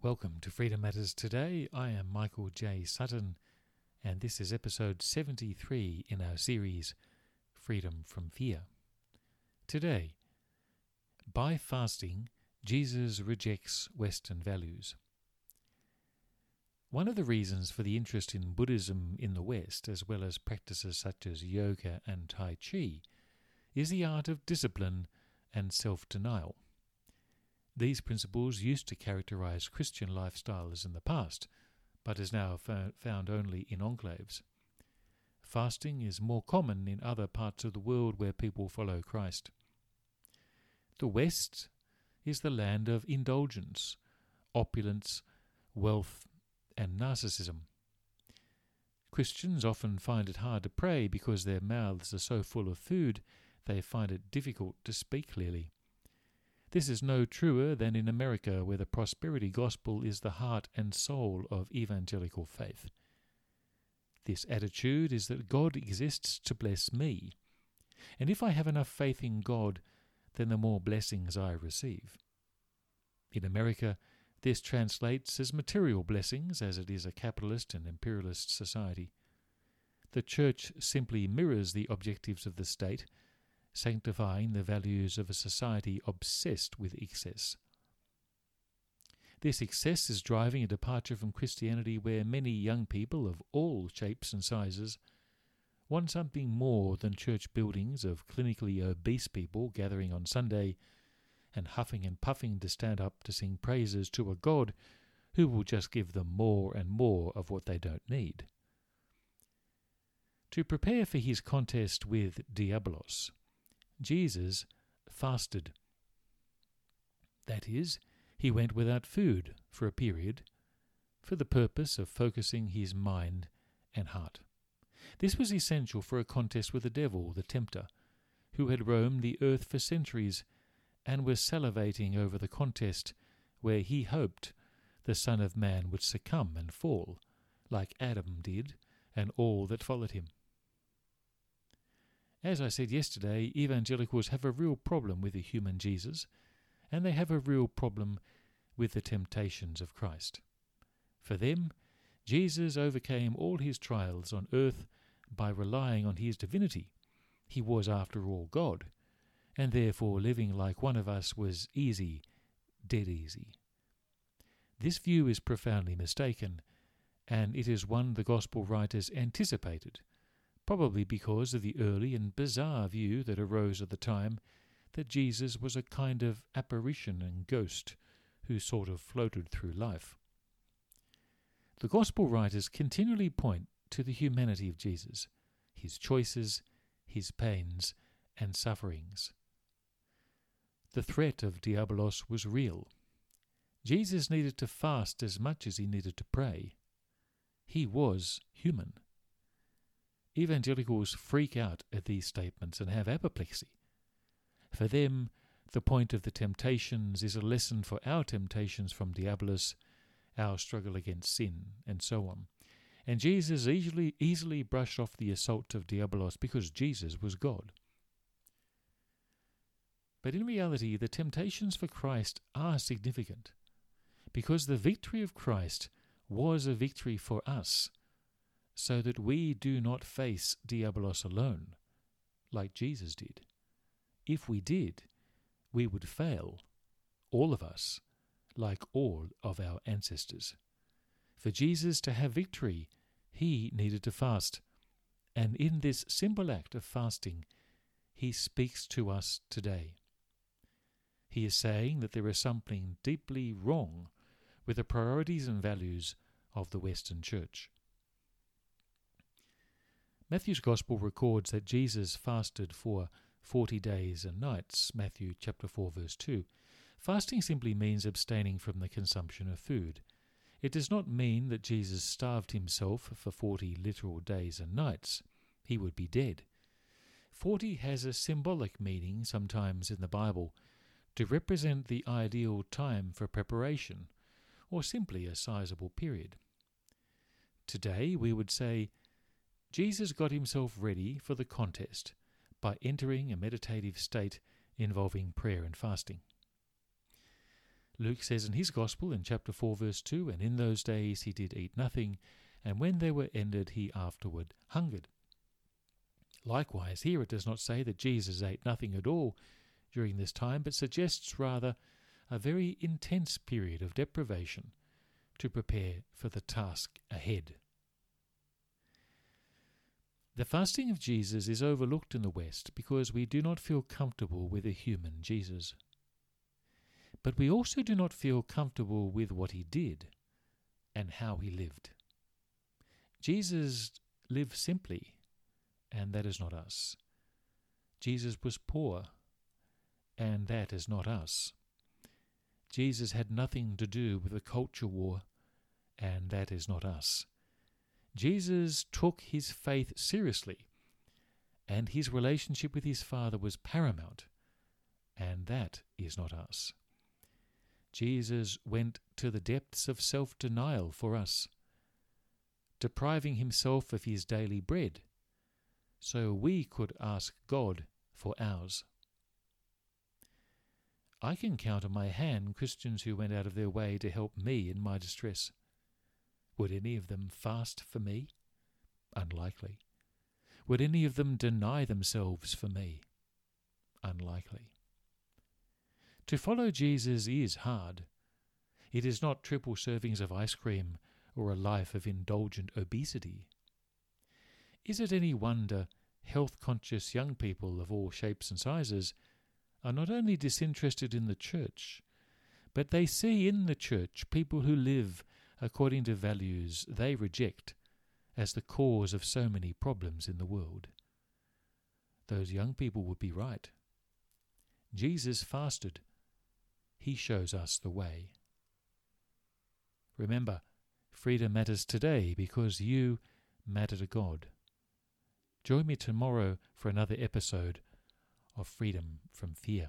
Welcome to Freedom Matters Today. I am Michael J. Sutton, and this is episode 73 in our series Freedom from Fear. Today, by fasting, Jesus rejects Western values. One of the reasons for the interest in Buddhism in the West, as well as practices such as yoga and Tai Chi, is the art of discipline and self denial. These principles used to characterize Christian lifestyles in the past, but is now found only in enclaves. Fasting is more common in other parts of the world where people follow Christ. The West is the land of indulgence, opulence, wealth, and narcissism. Christians often find it hard to pray because their mouths are so full of food they find it difficult to speak clearly. This is no truer than in America, where the prosperity gospel is the heart and soul of evangelical faith. This attitude is that God exists to bless me, and if I have enough faith in God, then the more blessings I receive. In America, this translates as material blessings, as it is a capitalist and imperialist society. The Church simply mirrors the objectives of the state sanctifying the values of a society obsessed with excess. This excess is driving a departure from Christianity where many young people of all shapes and sizes want something more than church buildings of clinically obese people gathering on Sunday and huffing and puffing to stand up to sing praises to a God who will just give them more and more of what they don't need. To prepare for his contest with Diabolos, Jesus fasted. That is, he went without food for a period for the purpose of focusing his mind and heart. This was essential for a contest with the devil, the tempter, who had roamed the earth for centuries and was salivating over the contest where he hoped the Son of Man would succumb and fall, like Adam did and all that followed him. As I said yesterday, evangelicals have a real problem with the human Jesus, and they have a real problem with the temptations of Christ. For them, Jesus overcame all his trials on earth by relying on his divinity. He was, after all, God, and therefore living like one of us was easy, dead easy. This view is profoundly mistaken, and it is one the Gospel writers anticipated probably because of the early and bizarre view that arose at the time that Jesus was a kind of apparition and ghost who sort of floated through life. The Gospel writers continually point to the humanity of Jesus, his choices, his pains, and sufferings. The threat of Diabolos was real. Jesus needed to fast as much as he needed to pray. He was human. Evangelicals freak out at these statements and have apoplexy. For them, the point of the temptations is a lesson for our temptations from Diabolos, our struggle against sin, and so on. And Jesus easily, easily brushed off the assault of Diabolos because Jesus was God. But in reality, the temptations for Christ are significant because the victory of Christ was a victory for us so that we do not face Diabolos alone, like Jesus did. If we did, we would fail, all of us, like all of our ancestors. For Jesus to have victory, he needed to fast. And in this simple act of fasting, he speaks to us today. He is saying that there is something deeply wrong with the priorities and values of the Western Church. Matthew's Gospel records that Jesus fasted for 40 days and nights, Matthew chapter 4 verse 2. Fasting simply means abstaining from the consumption of food. It does not mean that Jesus starved himself for 40 literal days and nights. He would be dead. 40 has a symbolic meaning sometimes in the Bible to represent the ideal time for preparation, or simply a sizable period. Today we would say Jesus got himself ready for the contest by entering a meditative state involving prayer and fasting. Luke says in his Gospel in chapter 4, verse 2 And in those days he did eat nothing, and when they were ended, he afterward hungered. Likewise, here it does not say that Jesus ate nothing at all during this time, but suggests rather a very intense period of deprivation to prepare for the task ahead. The fasting of Jesus is overlooked in the West because we do not feel comfortable with a human Jesus. But we also do not feel comfortable with what he did and how he lived. Jesus lived simply, and that is not us. Jesus was poor, and that is not us. Jesus had nothing to do with the culture war, and that is not us. Jesus took his faith seriously, and his relationship with his Father was paramount, and that is not us. Jesus went to the depths of self denial for us, depriving himself of his daily bread, so we could ask God for ours. I can count on my hand Christians who went out of their way to help me in my distress. Would any of them fast for me? Unlikely. Would any of them deny themselves for me? Unlikely. To follow Jesus is hard. It is not triple servings of ice cream or a life of indulgent obesity. Is it any wonder health conscious young people of all shapes and sizes are not only disinterested in the church, but they see in the church people who live according to values they reject as the cause of so many problems in the world. Those young people would be right. Jesus fasted. He shows us the way. Remember, freedom matters today because you matter to God. Join me tomorrow for another episode of freedom from fear.